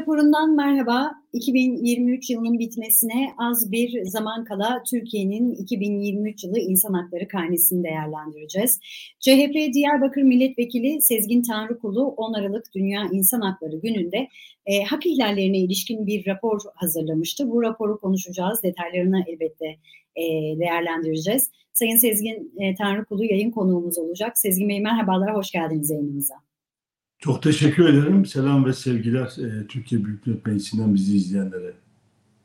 raporundan merhaba. 2023 yılının bitmesine az bir zaman kala Türkiye'nin 2023 yılı insan hakları karnesini değerlendireceğiz. CHP Diyarbakır Milletvekili Sezgin Tanrıkulu 10 Aralık Dünya İnsan Hakları Günü'nde e, hak ihlallerine ilişkin bir rapor hazırlamıştı. Bu raporu konuşacağız. Detaylarını elbette e, değerlendireceğiz. Sayın Sezgin e, Tanrıkulu yayın konuğumuz olacak. Sezgin Bey merhabalar, hoş geldiniz yayınımıza. Çok teşekkür ederim. Selam ve sevgiler e, Türkiye Büyük Millet Meclisi'nden bizi izleyenlere.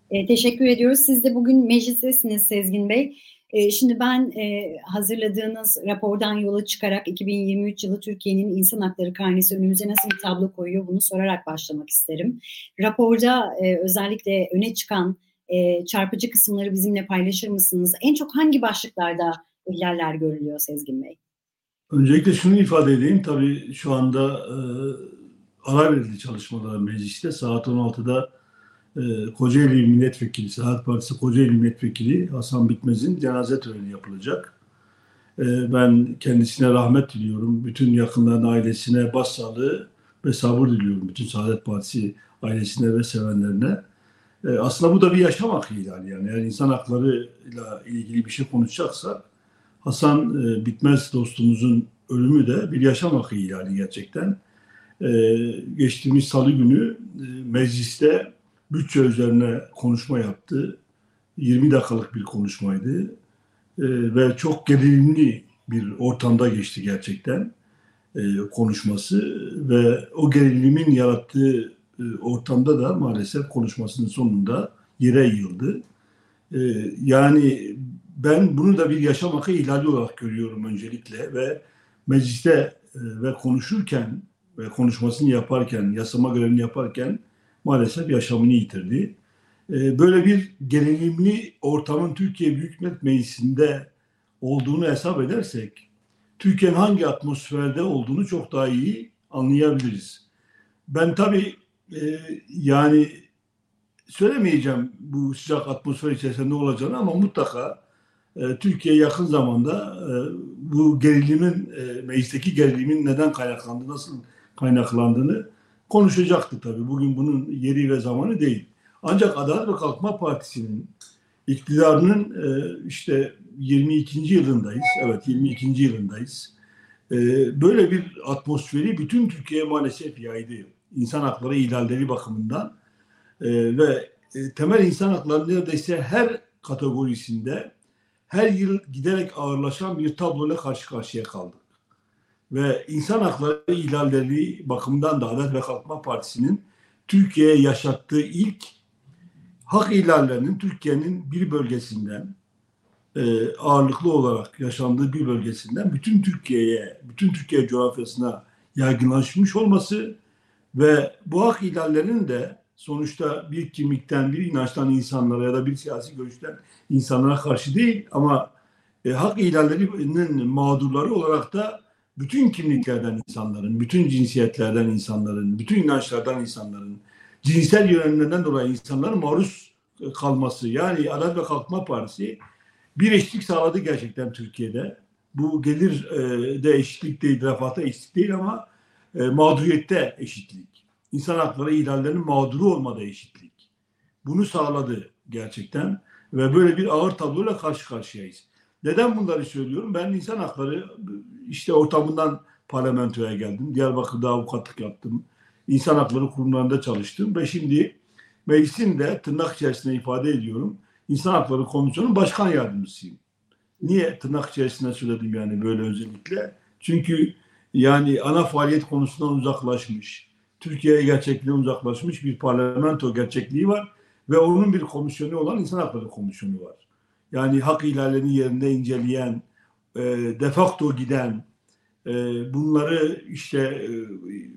E, teşekkür ediyoruz. Siz de bugün meclistesiniz Sezgin Bey. E, şimdi ben e, hazırladığınız rapordan yola çıkarak 2023 yılı Türkiye'nin insan hakları karnesi önümüze nasıl bir tablo koyuyor bunu sorarak başlamak isterim. Raporda e, özellikle öne çıkan e, çarpıcı kısımları bizimle paylaşır mısınız? En çok hangi başlıklarda ihlaller görülüyor Sezgin Bey? Öncelikle şunu ifade edeyim. Tabii şu anda e, ara verildi çalışmalar mecliste. Saat 16'da e, Kocaeli Milletvekili, Saadet Partisi Kocaeli Milletvekili Hasan Bitmez'in cenaze töreni yapılacak. E, ben kendisine rahmet diliyorum. Bütün yakınlarına, ailesine başsağlığı ve sabır diliyorum. Bütün Saadet Partisi ailesine ve sevenlerine. E, aslında bu da bir yaşam hakkı ihlali yani. Eğer insan haklarıyla ilgili bir şey konuşacaksak Hasan e, Bitmez dostumuzun ölümü de bir yaşam hakkı ihlali gerçekten. E, geçtiğimiz salı günü e, mecliste bütçe üzerine konuşma yaptı. 20 dakikalık bir konuşmaydı. E, ve çok gerilimli bir ortamda geçti gerçekten e, konuşması ve o gerilimin yarattığı e, ortamda da maalesef konuşmasının sonunda yere yığıldı. E, yani ben bunu da bir yaşam hakkı ihlali olarak görüyorum öncelikle ve mecliste e, ve konuşurken ve konuşmasını yaparken, yasama görevini yaparken maalesef yaşamını yitirdi. E, böyle bir gerilimli ortamın Türkiye Büyük Millet Meclisi'nde olduğunu hesap edersek Türkiye'nin hangi atmosferde olduğunu çok daha iyi anlayabiliriz. Ben tabii e, yani söylemeyeceğim bu sıcak atmosfer içerisinde ne olacağını ama mutlaka Türkiye yakın zamanda e, bu gerilimin, e, meclisteki gerilimin neden kaynaklandı, nasıl kaynaklandığını konuşacaktı tabii. Bugün bunun yeri ve zamanı değil. Ancak Adalet ve Kalkınma Partisi'nin iktidarının işte 22. yılındayız. Evet 22. yılındayız. Böyle bir atmosferi bütün Türkiye'ye maalesef yaydı. İnsan hakları ihlalleri bakımından ve temel insan hakları neredeyse her kategorisinde her yıl giderek ağırlaşan bir tabloyla karşı karşıya kaldık. Ve insan hakları ihlalleri bakımından da Adalet ve Kalkınma Partisi'nin Türkiye'ye yaşattığı ilk hak ihlallerinin Türkiye'nin bir bölgesinden e, ağırlıklı olarak yaşandığı bir bölgesinden bütün Türkiye'ye, bütün Türkiye coğrafyasına yaygınlaşmış olması ve bu hak ihlallerinin de sonuçta bir kimlikten, bir inançtan insanlara ya da bir siyasi görüşten insanlara karşı değil ama e, hak ihlallerinin mağdurları olarak da bütün kimliklerden insanların, bütün cinsiyetlerden insanların, bütün inançlardan insanların, cinsel yönelimlerden dolayı insanların maruz kalması. Yani Adalet ve Kalkınma Partisi bir eşitlik sağladı gerçekten Türkiye'de. Bu gelir e, de eşitlik değil, refahta eşitlik değil ama e, mağduriyette eşitlik insan hakları ihlallerinin mağduru olmada eşitlik. Bunu sağladı gerçekten ve böyle bir ağır tabloyla karşı karşıyayız. Neden bunları söylüyorum? Ben insan hakları işte ortamından parlamentoya geldim. Diyarbakır'da avukatlık yaptım. İnsan hakları kurumlarında çalıştım ve şimdi meclisin de tırnak içerisinde ifade ediyorum. İnsan Hakları Komisyonu Başkan Yardımcısıyım. Niye tırnak içerisinde söyledim yani böyle özellikle? Çünkü yani ana faaliyet konusundan uzaklaşmış, Türkiye gerçekliğe uzaklaşmış bir parlamento gerçekliği var ve onun bir komisyonu olan İnsan Hakları Komisyonu var. Yani hak ihlallerini yerinde inceleyen, e, defakto giden, e, bunları işte e,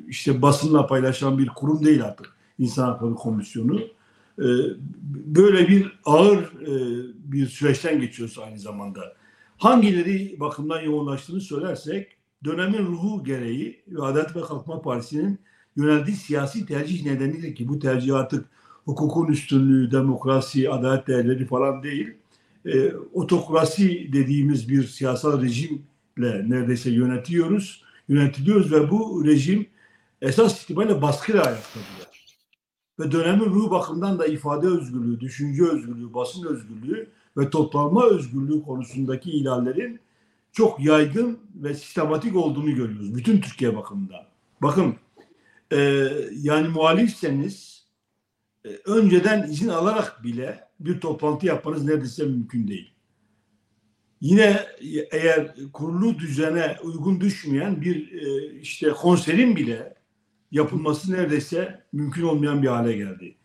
işte basınla paylaşan bir kurum değil artık İnsan Hakları Komisyonu. E, böyle bir ağır e, bir süreçten geçiyoruz aynı zamanda. Hangileri bakımdan yoğunlaştığını söylersek dönemin ruhu gereği Adalet ve Kalkınma Partisi'nin yöneldiği siyasi tercih nedeniyle ki bu tercih artık hukukun üstünlüğü, demokrasi, adalet değerleri falan değil, e, otokrasi dediğimiz bir siyasal rejimle neredeyse yönetiyoruz, yönetiliyoruz ve bu rejim esas itibariyle baskıyla ayaktadır. ve dönemin ruh bakımından da ifade özgürlüğü, düşünce özgürlüğü, basın özgürlüğü ve toplanma özgürlüğü konusundaki ihlallerin çok yaygın ve sistematik olduğunu görüyoruz. Bütün Türkiye bakımından. Bakın e, yani muhalifseniz e, önceden izin alarak bile bir toplantı yapmanız neredeyse mümkün değil. Yine eğer kurulu düzene uygun düşmeyen bir e, işte konserin bile yapılması neredeyse mümkün olmayan bir hale geldi.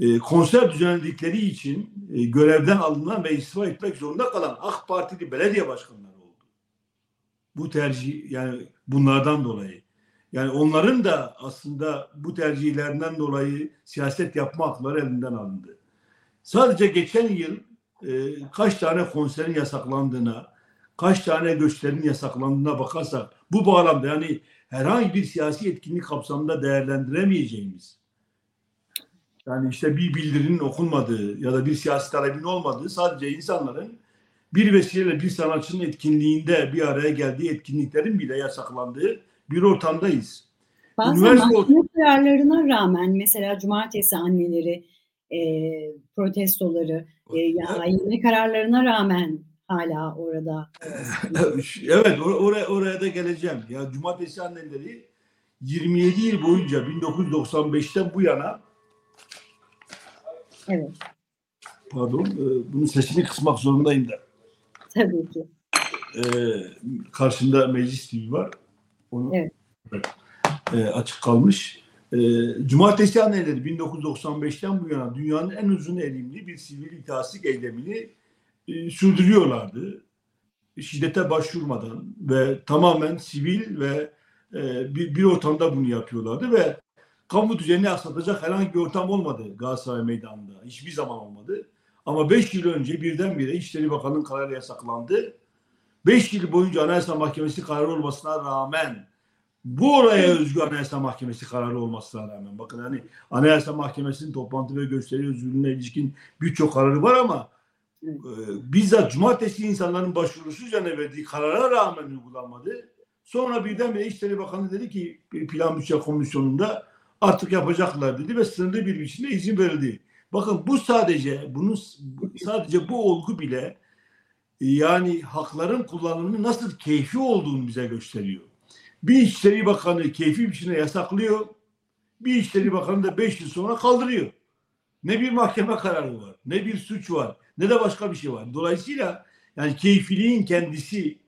E, konser düzenledikleri için e, görevden alınan ve istifa etmek zorunda kalan AK Partili belediye başkanları oldu. Bu tercih yani bunlardan dolayı. Yani onların da aslında bu tercihlerinden dolayı siyaset yapma hakları elinden alındı. Sadece geçen yıl e, kaç tane konserin yasaklandığına, kaç tane gösterinin yasaklandığına bakarsak bu bağlamda yani herhangi bir siyasi etkinlik kapsamında değerlendiremeyeceğimiz yani işte bir bildirinin okunmadığı ya da bir siyasi talebin olmadığı sadece insanların bir vesileyle bir sanatçının etkinliğinde bir araya geldiği etkinliklerin bile yasaklandığı bir ortamdayız. Bazen Üniversite mahkeme kararlarına rağmen mesela cumartesi anneleri e, protestoları e, yani kararlarına rağmen hala orada. evet or- oraya, oraya da geleceğim. Ya cumartesi anneleri 27 yıl boyunca 1995'ten bu yana Evet. Pardon, e, bunun sesini kısmak zorundayım da. Tabii ki. E, karşımda meclis TV var. Onu evet. e, açık kalmış. E, Cumartesi anneleri 1995'ten bu yana dünyanın en uzun elimli bir sivil itaatçılık eylemini e, sürdürüyorlardı. Şiddete başvurmadan ve tamamen sivil ve e, bir, bir ortamda bunu yapıyorlardı ve kamu düzenini aksatacak herhangi bir ortam olmadı Galatasaray Meydanı'nda. Hiçbir zaman olmadı. Ama 5 yıl önce birdenbire İçişleri Bakanı'nın kararı yasaklandı. 5 yıl boyunca Anayasa Mahkemesi kararı olmasına rağmen bu oraya özgü Anayasa Mahkemesi kararı olmasına rağmen bakın hani Anayasa Mahkemesi'nin toplantı ve gösteri özgürlüğüne ilişkin birçok kararı var ama e, bizzat cumartesi insanların başvurusu üzerine verdiği karara rağmen uygulanmadı. Sonra birdenbire İçişleri Bakanı dedi ki Plan Bütçe Komisyonu'nda artık yapacaklar dedi ve sınırlı bir biçimde izin verildi. Bakın bu sadece bunu sadece bu olgu bile yani hakların kullanımının nasıl keyfi olduğunu bize gösteriyor. Bir İçişleri Bakanı keyfi biçimde yasaklıyor. Bir İçişleri Bakanı da 5 yıl sonra kaldırıyor. Ne bir mahkeme kararı var, ne bir suç var, ne de başka bir şey var. Dolayısıyla yani keyfiliğin kendisi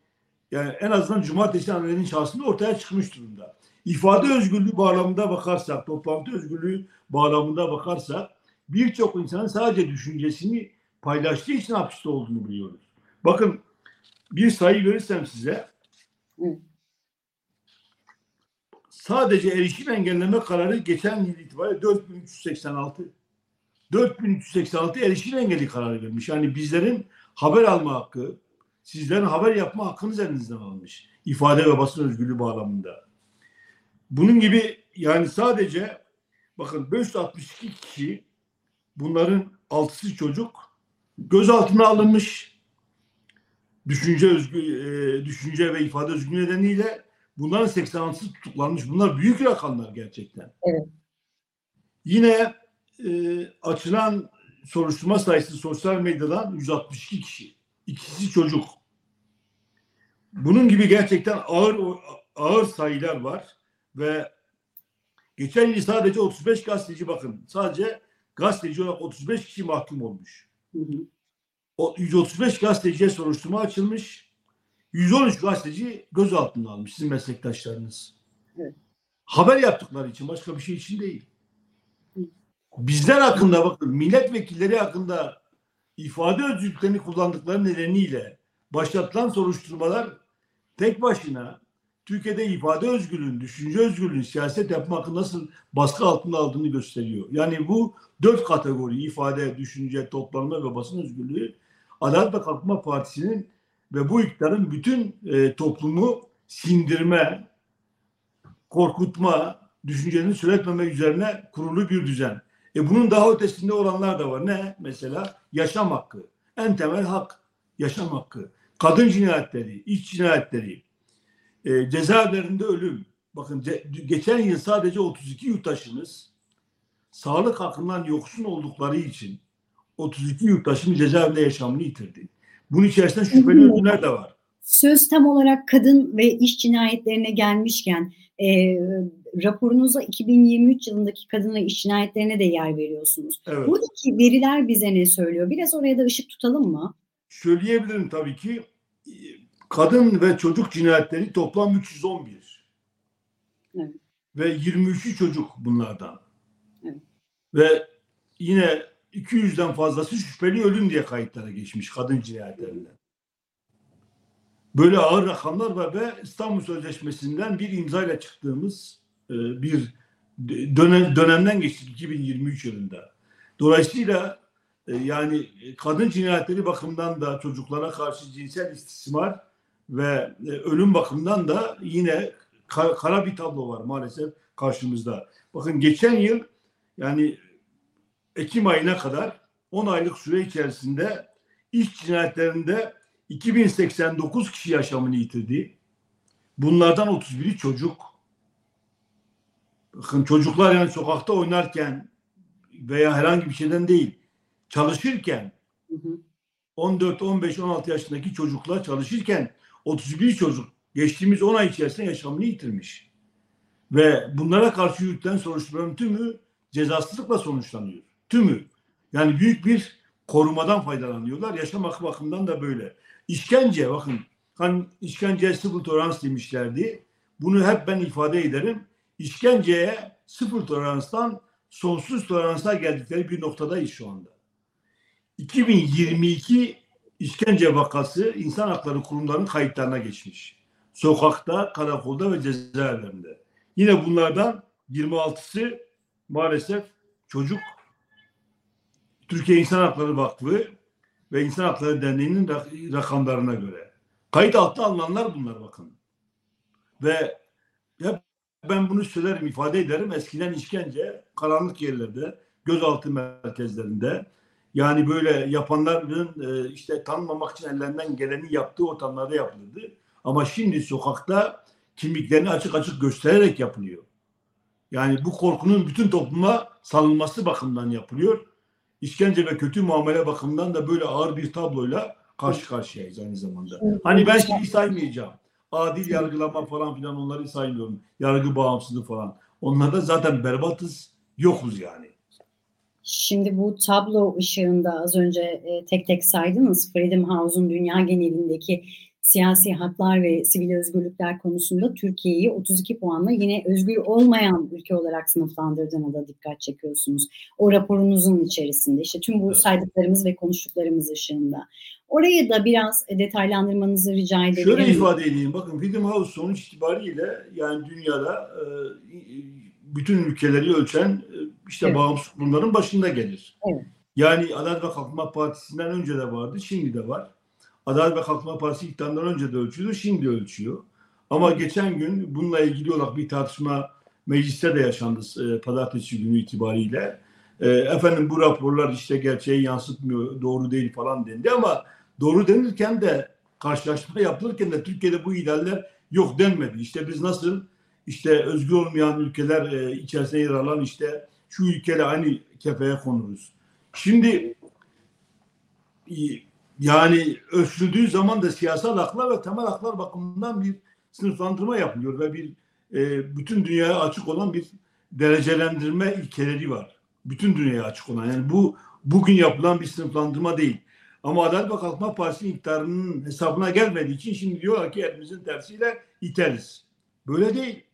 yani en azından cumartesi annelerinin şahsında ortaya çıkmış durumda. İfade özgürlüğü bağlamında bakarsak, toplantı özgürlüğü bağlamında bakarsak birçok insanın sadece düşüncesini paylaştığı için hapiste olduğunu biliyoruz. Bakın bir sayı verirsem size sadece erişim engelleme kararı geçen yıl itibariyle 4386 4386 erişim engelli kararı vermiş. Yani bizlerin haber alma hakkı, sizlerin haber yapma hakkınız elinizden alınmış. İfade ve basın özgürlüğü bağlamında. Bunun gibi yani sadece bakın 562 kişi bunların altısı çocuk gözaltına alınmış. Düşünce özgü, e, düşünce ve ifade özgürlüğü nedeniyle bunların 86'sı tutuklanmış. Bunlar büyük rakamlar gerçekten. Evet. Yine e, açılan soruşturma sayısı sosyal medyadan 162 kişi. İkisi çocuk. Bunun gibi gerçekten ağır ağır sayılar var ve geçen yıl sadece 35 gazeteci bakın sadece gazeteci olarak 35 kişi mahkum olmuş. Hı hı. O 135 gazeteciye soruşturma açılmış. 113 gazeteci gözaltına almış sizin meslektaşlarınız. Evet. Haber yaptıkları için başka bir şey için değil. Bizler hakkında bakın milletvekilleri hakkında ifade özgürlüklerini kullandıkları nedeniyle başlatılan soruşturmalar tek başına Türkiye'de ifade özgürlüğün, düşünce özgürlüğün, siyaset yapma hakkı nasıl baskı altında aldığını gösteriyor. Yani bu dört kategori ifade, düşünce, toplanma ve basın özgürlüğü Adalet ve Kalkınma Partisi'nin ve bu iktidarın bütün e, toplumu sindirme, korkutma, düşüncenin söyletmeme üzerine kurulu bir düzen. E bunun daha ötesinde olanlar da var. Ne? Mesela yaşam hakkı. En temel hak yaşam hakkı. Kadın cinayetleri, iç cinayetleri, e, cezaevlerinde ölüm. Bakın ce, geçen yıl sadece 32 yurttaşımız sağlık hakkından yoksun oldukları için 32 yurttaşın cezaevinde yaşamını yitirdi. Bunun içerisinde şüpheli ölümler de var. Söz tam olarak kadın ve iş cinayetlerine gelmişken e, raporunuza 2023 yılındaki kadın ve iş cinayetlerine de yer veriyorsunuz. Evet. Buradaki veriler bize ne söylüyor? Biraz oraya da ışık tutalım mı? Söyleyebilirim tabii ki. Kadın ve çocuk cinayetleri toplam 311. Evet. Ve 23'ü çocuk bunlardan. Evet. Ve yine 200'den fazlası şüpheli ölüm diye kayıtlara geçmiş kadın cinayetlerinden. Böyle ağır rakamlar var ve İstanbul Sözleşmesi'nden bir imzayla çıktığımız e, bir dönem, dönemden geçtik 2023 yılında. Dolayısıyla e, yani kadın cinayetleri bakımından da çocuklara karşı cinsel istismar ve e, ölüm bakımından da yine kara bir tablo var maalesef karşımızda. Bakın geçen yıl yani Ekim ayına kadar 10 aylık süre içerisinde iş cinayetlerinde 2089 kişi yaşamını yitirdi. Bunlardan 31'i çocuk. Bakın çocuklar yani sokakta oynarken veya herhangi bir şeyden değil çalışırken 14, 15, 16 yaşındaki çocuklar çalışırken 31 çocuk geçtiğimiz 10 ay içerisinde yaşamını yitirmiş. Ve bunlara karşı yürütülen soruşturmanın tümü cezasızlıkla sonuçlanıyor. Tümü. Yani büyük bir korumadan faydalanıyorlar. Yaşam hakkı bakımından da böyle. İşkence bakın. Hani işkenceye sıfır tolerans demişlerdi. Bunu hep ben ifade ederim. İşkenceye sıfır toleranstan sonsuz toleransa geldikleri bir noktadayız şu anda. 2022 işkence vakası insan hakları kurumlarının kayıtlarına geçmiş. Sokakta, karakolda ve cezaevlerinde. Yine bunlardan 26'sı maalesef çocuk Türkiye İnsan Hakları Vakfı ve İnsan Hakları Derneği'nin rakamlarına göre. Kayıt altına alınanlar bunlar bakın. Ve hep ben bunu söylerim, ifade ederim. Eskiden işkence karanlık yerlerde, gözaltı merkezlerinde yani böyle yapanların e, işte tanımamak için ellerinden geleni yaptığı ortamlarda yapılırdı. Ama şimdi sokakta kimliklerini açık açık göstererek yapılıyor. Yani bu korkunun bütün topluma salınması bakımından yapılıyor işkence ve kötü muamele bakımından da böyle ağır bir tabloyla karşı karşıyayız aynı zamanda. Hani ben şeyi saymayacağım. Adil yargılama falan filan onları saymıyorum. Yargı bağımsızlığı falan. Onlarda zaten berbatız, yokuz yani. Şimdi bu tablo ışığında az önce e, tek tek saydınız. Freedom House'un dünya genelindeki siyasi haklar ve sivil özgürlükler konusunda Türkiye'yi 32 puanla yine özgür olmayan ülke olarak sınıflandırdığına da dikkat çekiyorsunuz. O raporunuzun içerisinde işte tüm bu saydıklarımız ve konuştuklarımız ışığında. Orayı da biraz detaylandırmanızı rica ederim. Şöyle ifade edeyim. Bakın Freedom House sonuç itibariyle yani dünyada e, bütün ülkeleri ölçen e, işte evet. bağımsız kurumların başında gelir. Evet. Yani Adalet ve Kalkınma Partisi'nden önce de vardı, şimdi de var. Adalet ve Kalkınma Partisi iktidarından önce de ölçüyordu, şimdi ölçüyor. Ama geçen gün bununla ilgili olarak bir tartışma mecliste de yaşandı e, pazartesi günü itibariyle. E, efendim bu raporlar işte gerçeği yansıtmıyor, doğru değil falan dendi ama doğru denirken de karşılaşma yapılırken de Türkiye'de bu idealler yok denmedi. İşte biz nasıl işte özgür olmayan ülkeler e, içerisinde yer alan işte şu ülkeyle aynı kefeye konuruz. Şimdi yani ölçüldüğü zaman da siyasal haklar ve temel haklar bakımından bir sınıflandırma yapılıyor ve bir e, bütün dünyaya açık olan bir derecelendirme ilkeleri var. Bütün dünyaya açık olan. Yani bu bugün yapılan bir sınıflandırma değil. Ama Adalet ve Kalkınma Partisi'nin iktidarının hesabına gelmediği için şimdi diyorlar ki elimizin tersiyle iteriz. Böyle değil.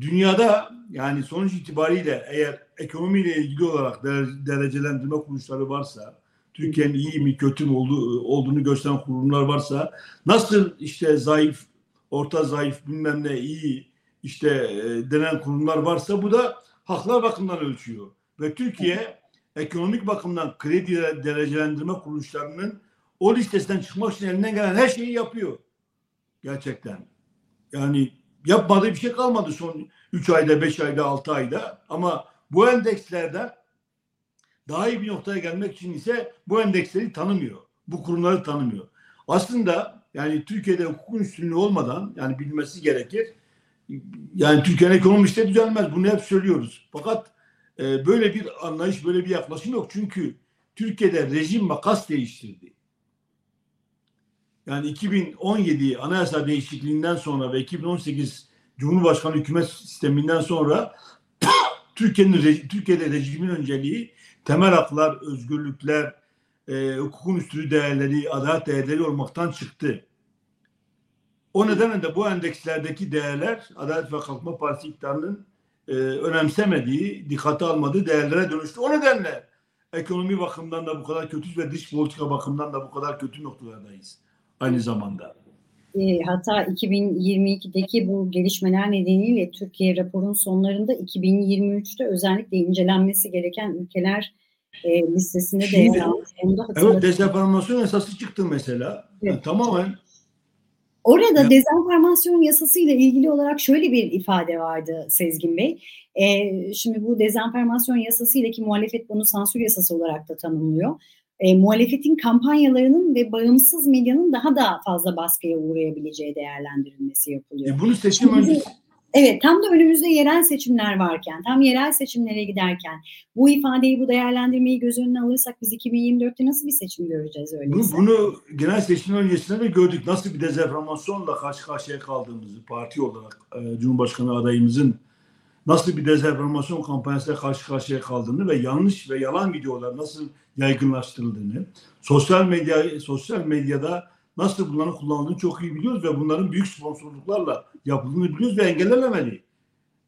Dünyada yani sonuç itibariyle eğer ekonomiyle ilgili olarak derecelendirme kuruluşları varsa Türkiye'nin iyi mi kötü mü olduğu, olduğunu gösteren kurumlar varsa nasıl işte zayıf, orta zayıf bilmem ne iyi işte e, denen kurumlar varsa bu da haklar bakımından ölçüyor. Ve Türkiye ekonomik bakımdan kredi derecelendirme kuruluşlarının o listesinden çıkmak için elinden gelen her şeyi yapıyor. Gerçekten. Yani yapmadığı bir şey kalmadı son 3 ayda, 5 ayda, 6 ayda. Ama bu endekslerden daha iyi bir noktaya gelmek için ise bu endeksleri tanımıyor. Bu kurumları tanımıyor. Aslında yani Türkiye'de hukukun üstünlüğü olmadan yani bilmesi gerekir. Yani Türkiye'nin ekonomisi de düzelmez. Bunu hep söylüyoruz. Fakat e, böyle bir anlayış, böyle bir yaklaşım yok. Çünkü Türkiye'de rejim makas değiştirdi. Yani 2017 anayasa değişikliğinden sonra ve 2018 Cumhurbaşkanı hükümet sisteminden sonra Türkiye'nin Türkiye'de rejimin önceliği temel haklar, özgürlükler, e, hukukun üstü değerleri, adalet değerleri olmaktan çıktı. O nedenle de bu endekslerdeki değerler Adalet ve Kalkınma Partisi iktidarının e, önemsemediği, dikkate almadığı değerlere dönüştü. O nedenle ekonomi bakımından da bu kadar kötü ve dış politika bakımından da bu kadar kötü noktalardayız aynı zamanda. E, hatta 2022'deki bu gelişmeler nedeniyle Türkiye raporun sonlarında 2023'te özellikle incelenmesi gereken ülkeler e, listesinde de yer almış. Evet dezenformasyon esası çıktı mesela. Evet. Yani, tamamen Orada ya. dezenformasyon yasası ile ilgili olarak şöyle bir ifade vardı Sezgin Bey. E, şimdi bu dezenformasyon yasası ile ki muhalefet bunu sansür yasası olarak da tanımlıyor. E, muhalefetin kampanyalarının ve bağımsız medyanın daha da fazla baskıya uğrayabileceği değerlendirilmesi yapılıyor. E bunu seçim öncesi Evet tam da önümüzde yerel seçimler varken, tam yerel seçimlere giderken bu ifadeyi, bu değerlendirmeyi göz önüne alırsak biz 2024'te nasıl bir seçim göreceğiz öyleyse? Bunu, bunu genel seçim öncesinde de gördük. Nasıl bir dezenformasyonla karşı karşıya kaldığımızı parti olarak e, Cumhurbaşkanı adayımızın nasıl bir dezenformasyon kampanyasıyla karşı karşıya kaldığını ve yanlış ve yalan videolar nasıl yaygınlaştırıldığını, sosyal medya sosyal medyada nasıl bunların kullanıldığını çok iyi biliyoruz ve bunların büyük sponsorluklarla yapıldığını biliyoruz ve engellenemedi.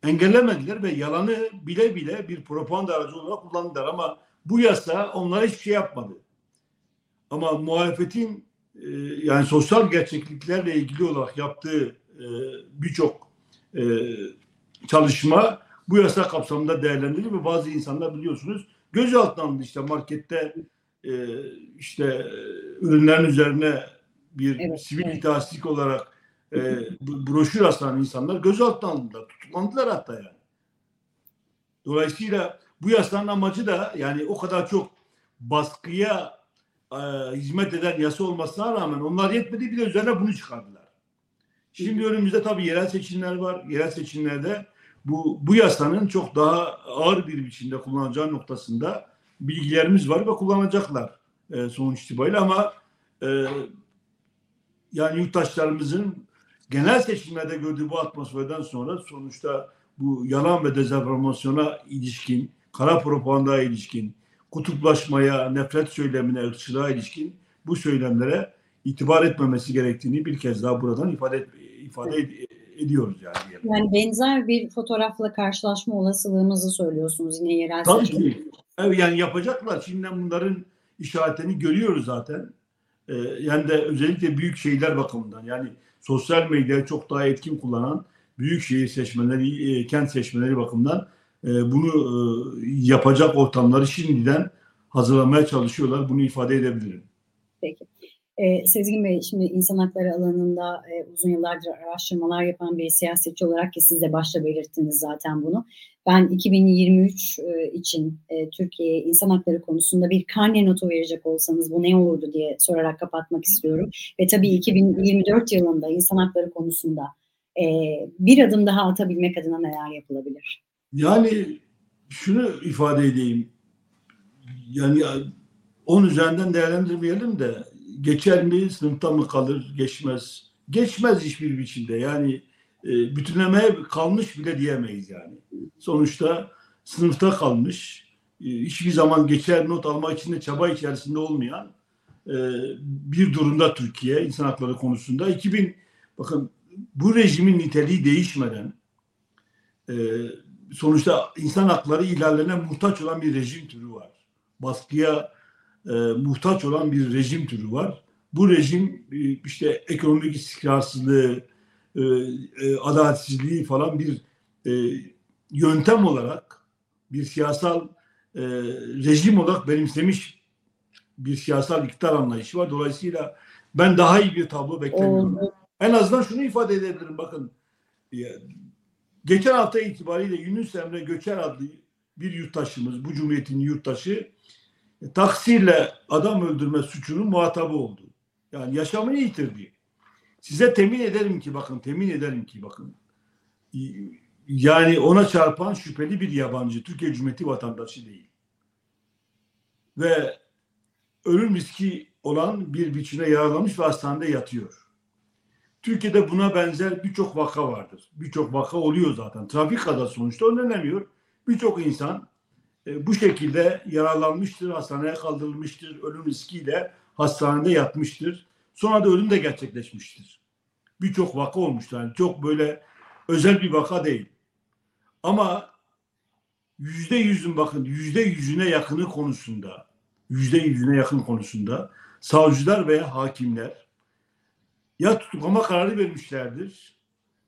Engellemediler ve yalanı bile bile bir propaganda aracı olarak kullandılar ama bu yasa onlara hiçbir şey yapmadı. Ama muhalefetin e, yani sosyal gerçekliklerle ilgili olarak yaptığı e, birçok e, çalışma bu yasa kapsamında değerlendirildi ve bazı insanlar biliyorsunuz gözaltına alındı işte markette işte ürünlerin üzerine bir evet, sivil evet. itaatçılık olarak e, broşür aslan insanlar gözaltına alındılar. Tutuklandılar hatta yani. Dolayısıyla bu yasanın amacı da yani o kadar çok baskıya e, hizmet eden yasa olmasına rağmen onlar yetmedi bir de üzerine bunu çıkardılar. Şimdi önümüzde tabii yerel seçimler var. Yerel seçimlerde bu bu yasanın çok daha ağır bir biçimde kullanacağı noktasında bilgilerimiz var ve kullanacaklar e, sonuç itibariyle. Ama e, yani yurttaşlarımızın genel seçimlerde gördüğü bu atmosferden sonra sonuçta bu yalan ve dezenformasyona ilişkin, kara propagandaya ilişkin, kutuplaşmaya, nefret söylemine, ırkçılığa ilişkin bu söylemlere itibar etmemesi gerektiğini bir kez daha buradan ifade ifade ediyoruz yani. Yani benzer bir fotoğrafla karşılaşma olasılığımızı söylüyorsunuz yine yerel Tabii ki. Evet, yani yapacaklar. Şimdiden bunların işaretlerini görüyoruz zaten e, yani de özellikle büyük şehirler bakımından yani sosyal medyayı çok daha etkin kullanan büyük şehir seçmenleri, e, kent seçmenleri bakımından e, bunu e, yapacak ortamları şimdiden hazırlamaya çalışıyorlar. Bunu ifade edebilirim. Peki. E, Sezgin Bey şimdi insan hakları alanında e, uzun yıllardır araştırmalar yapan bir siyasetçi olarak ki siz de başta belirttiniz zaten bunu. Ben 2023 e, için e, Türkiye insan hakları konusunda bir karne notu verecek olsanız bu ne olurdu diye sorarak kapatmak istiyorum. Ve tabii 2024 yılında insan hakları konusunda e, bir adım daha atabilmek adına neler yapılabilir? Yani şunu ifade edeyim. Yani 10 üzerinden değerlendirmeyelim de geçer mi, sınıfta mı kalır, geçmez. Geçmez hiçbir biçimde. Yani e, bütünlemeye kalmış bile diyemeyiz yani. Sonuçta sınıfta kalmış, e, hiçbir zaman geçer not almak için de çaba içerisinde olmayan e, bir durumda Türkiye insan hakları konusunda. 2000 bakın bu rejimin niteliği değişmeden e, sonuçta insan hakları ihlallerine muhtaç olan bir rejim türü var. Baskıya e, muhtaç olan bir rejim türü var. Bu rejim e, işte ekonomik istikrarsızlığı, e, e, adaletsizliği falan bir e, yöntem olarak bir siyasal e, rejim olarak benimsemiş bir siyasal iktidar anlayışı var. Dolayısıyla ben daha iyi bir tablo beklemiyorum. Oo. En azından şunu ifade edebilirim. Bakın geçen hafta itibariyle Yunus Emre Göçer adlı bir yurttaşımız, bu cumhuriyetin yurttaşı taksirle adam öldürme suçunun muhatabı oldu. Yani yaşamını yitirdi. Size temin ederim ki bakın, temin ederim ki bakın yani ona çarpan şüpheli bir yabancı, Türkiye Cumhuriyeti vatandaşı değil. Ve ölüm riski olan bir biçimde yaralanmış ve hastanede yatıyor. Türkiye'de buna benzer birçok vaka vardır. Birçok vaka oluyor zaten. Trafik kazası sonuçta önlenemiyor. Birçok insan e, bu şekilde yaralanmıştır, hastaneye kaldırılmıştır, ölüm riskiyle hastanede yatmıştır. Sonra da ölüm de gerçekleşmiştir. Birçok vaka olmuştur. Yani çok böyle özel bir vaka değil. Ama yüzde yüzün bakın yüzde yüzüne yakını konusunda yüzde yüzüne yakın konusunda savcılar veya hakimler ya tutuklama kararı vermişlerdir.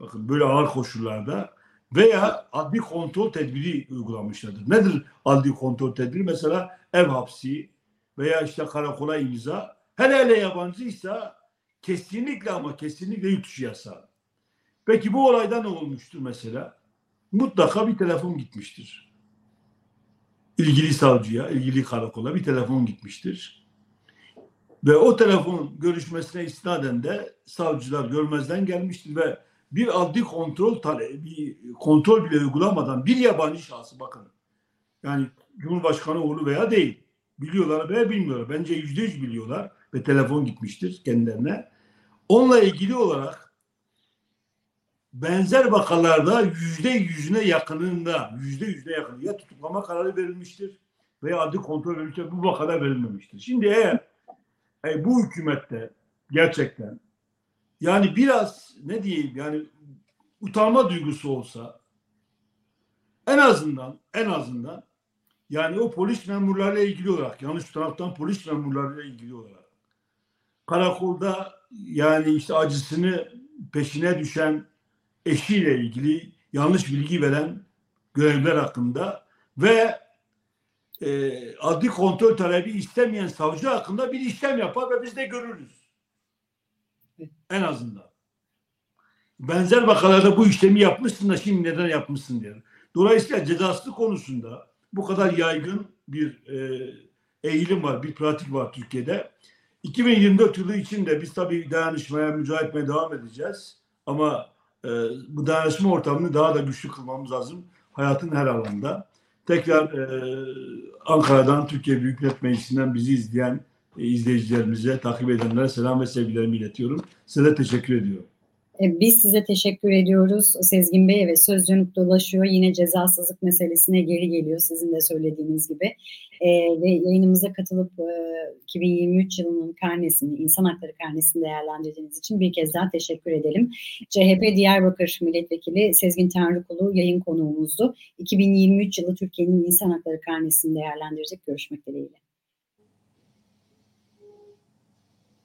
Bakın böyle ağır koşullarda veya adli kontrol tedbiri uygulamışlardır. Nedir adli kontrol tedbiri? Mesela ev hapsi veya işte karakola imza. Hele hele yabancıysa kesinlikle ama kesinlikle yurt dışı yasağı. Peki bu olayda ne olmuştur mesela? Mutlaka bir telefon gitmiştir. İlgili savcıya, ilgili karakola bir telefon gitmiştir. Ve o telefon görüşmesine istinaden de savcılar görmezden gelmiştir ve bir adli kontrol talebi, bir kontrol bile uygulamadan bir yabancı şahsı bakın. Yani Cumhurbaşkanı oğlu veya değil. Biliyorlar veya bilmiyorlar. Bence yüzde yüz biliyorlar ve telefon gitmiştir kendilerine. Onunla ilgili olarak benzer vakalarda yüzde yüzüne yakınında, yüzde yüzüne yakın ya tutuklama kararı verilmiştir veya adli kontrol verilmiştir. Bu vakada verilmemiştir. Şimdi eğer e, bu hükümette gerçekten yani biraz ne diyeyim yani utanma duygusu olsa en azından en azından yani o polis memurlarıyla ilgili olarak yanlış taraftan polis memurlarıyla ilgili olarak karakolda yani işte acısını peşine düşen eşiyle ilgili yanlış bilgi veren görevler hakkında ve e, adli kontrol talebi istemeyen savcı hakkında bir işlem yapar ve biz de görürüz. En azından. Benzer vakalarda bu işlemi yapmışsın da şimdi neden yapmışsın diye. Dolayısıyla cezası konusunda bu kadar yaygın bir e, eğilim var, bir pratik var Türkiye'de. 2024 yılı içinde biz tabii dayanışmaya, mücadele devam edeceğiz. Ama e, bu dayanışma ortamını daha da güçlü kılmamız lazım. Hayatın her alanda. Tekrar e, Ankara'dan, Türkiye Büyük Millet Meclisi'nden bizi izleyen izleyicilerimize, takip edenlere selam ve sevgilerimi iletiyorum. Size teşekkür ediyorum. E, biz size teşekkür ediyoruz. Sezgin Bey ve söz dönüp dolaşıyor. Yine cezasızlık meselesine geri geliyor sizin de söylediğiniz gibi. E, ve yayınımıza katılıp e, 2023 yılının karnesini, insan hakları karnesini değerlendirdiğiniz için bir kez daha teşekkür edelim. CHP Diyarbakır Milletvekili Sezgin Tanrıkulu yayın konuğumuzdu. 2023 yılı Türkiye'nin insan hakları karnesini değerlendirecek görüşmek dileğiyle.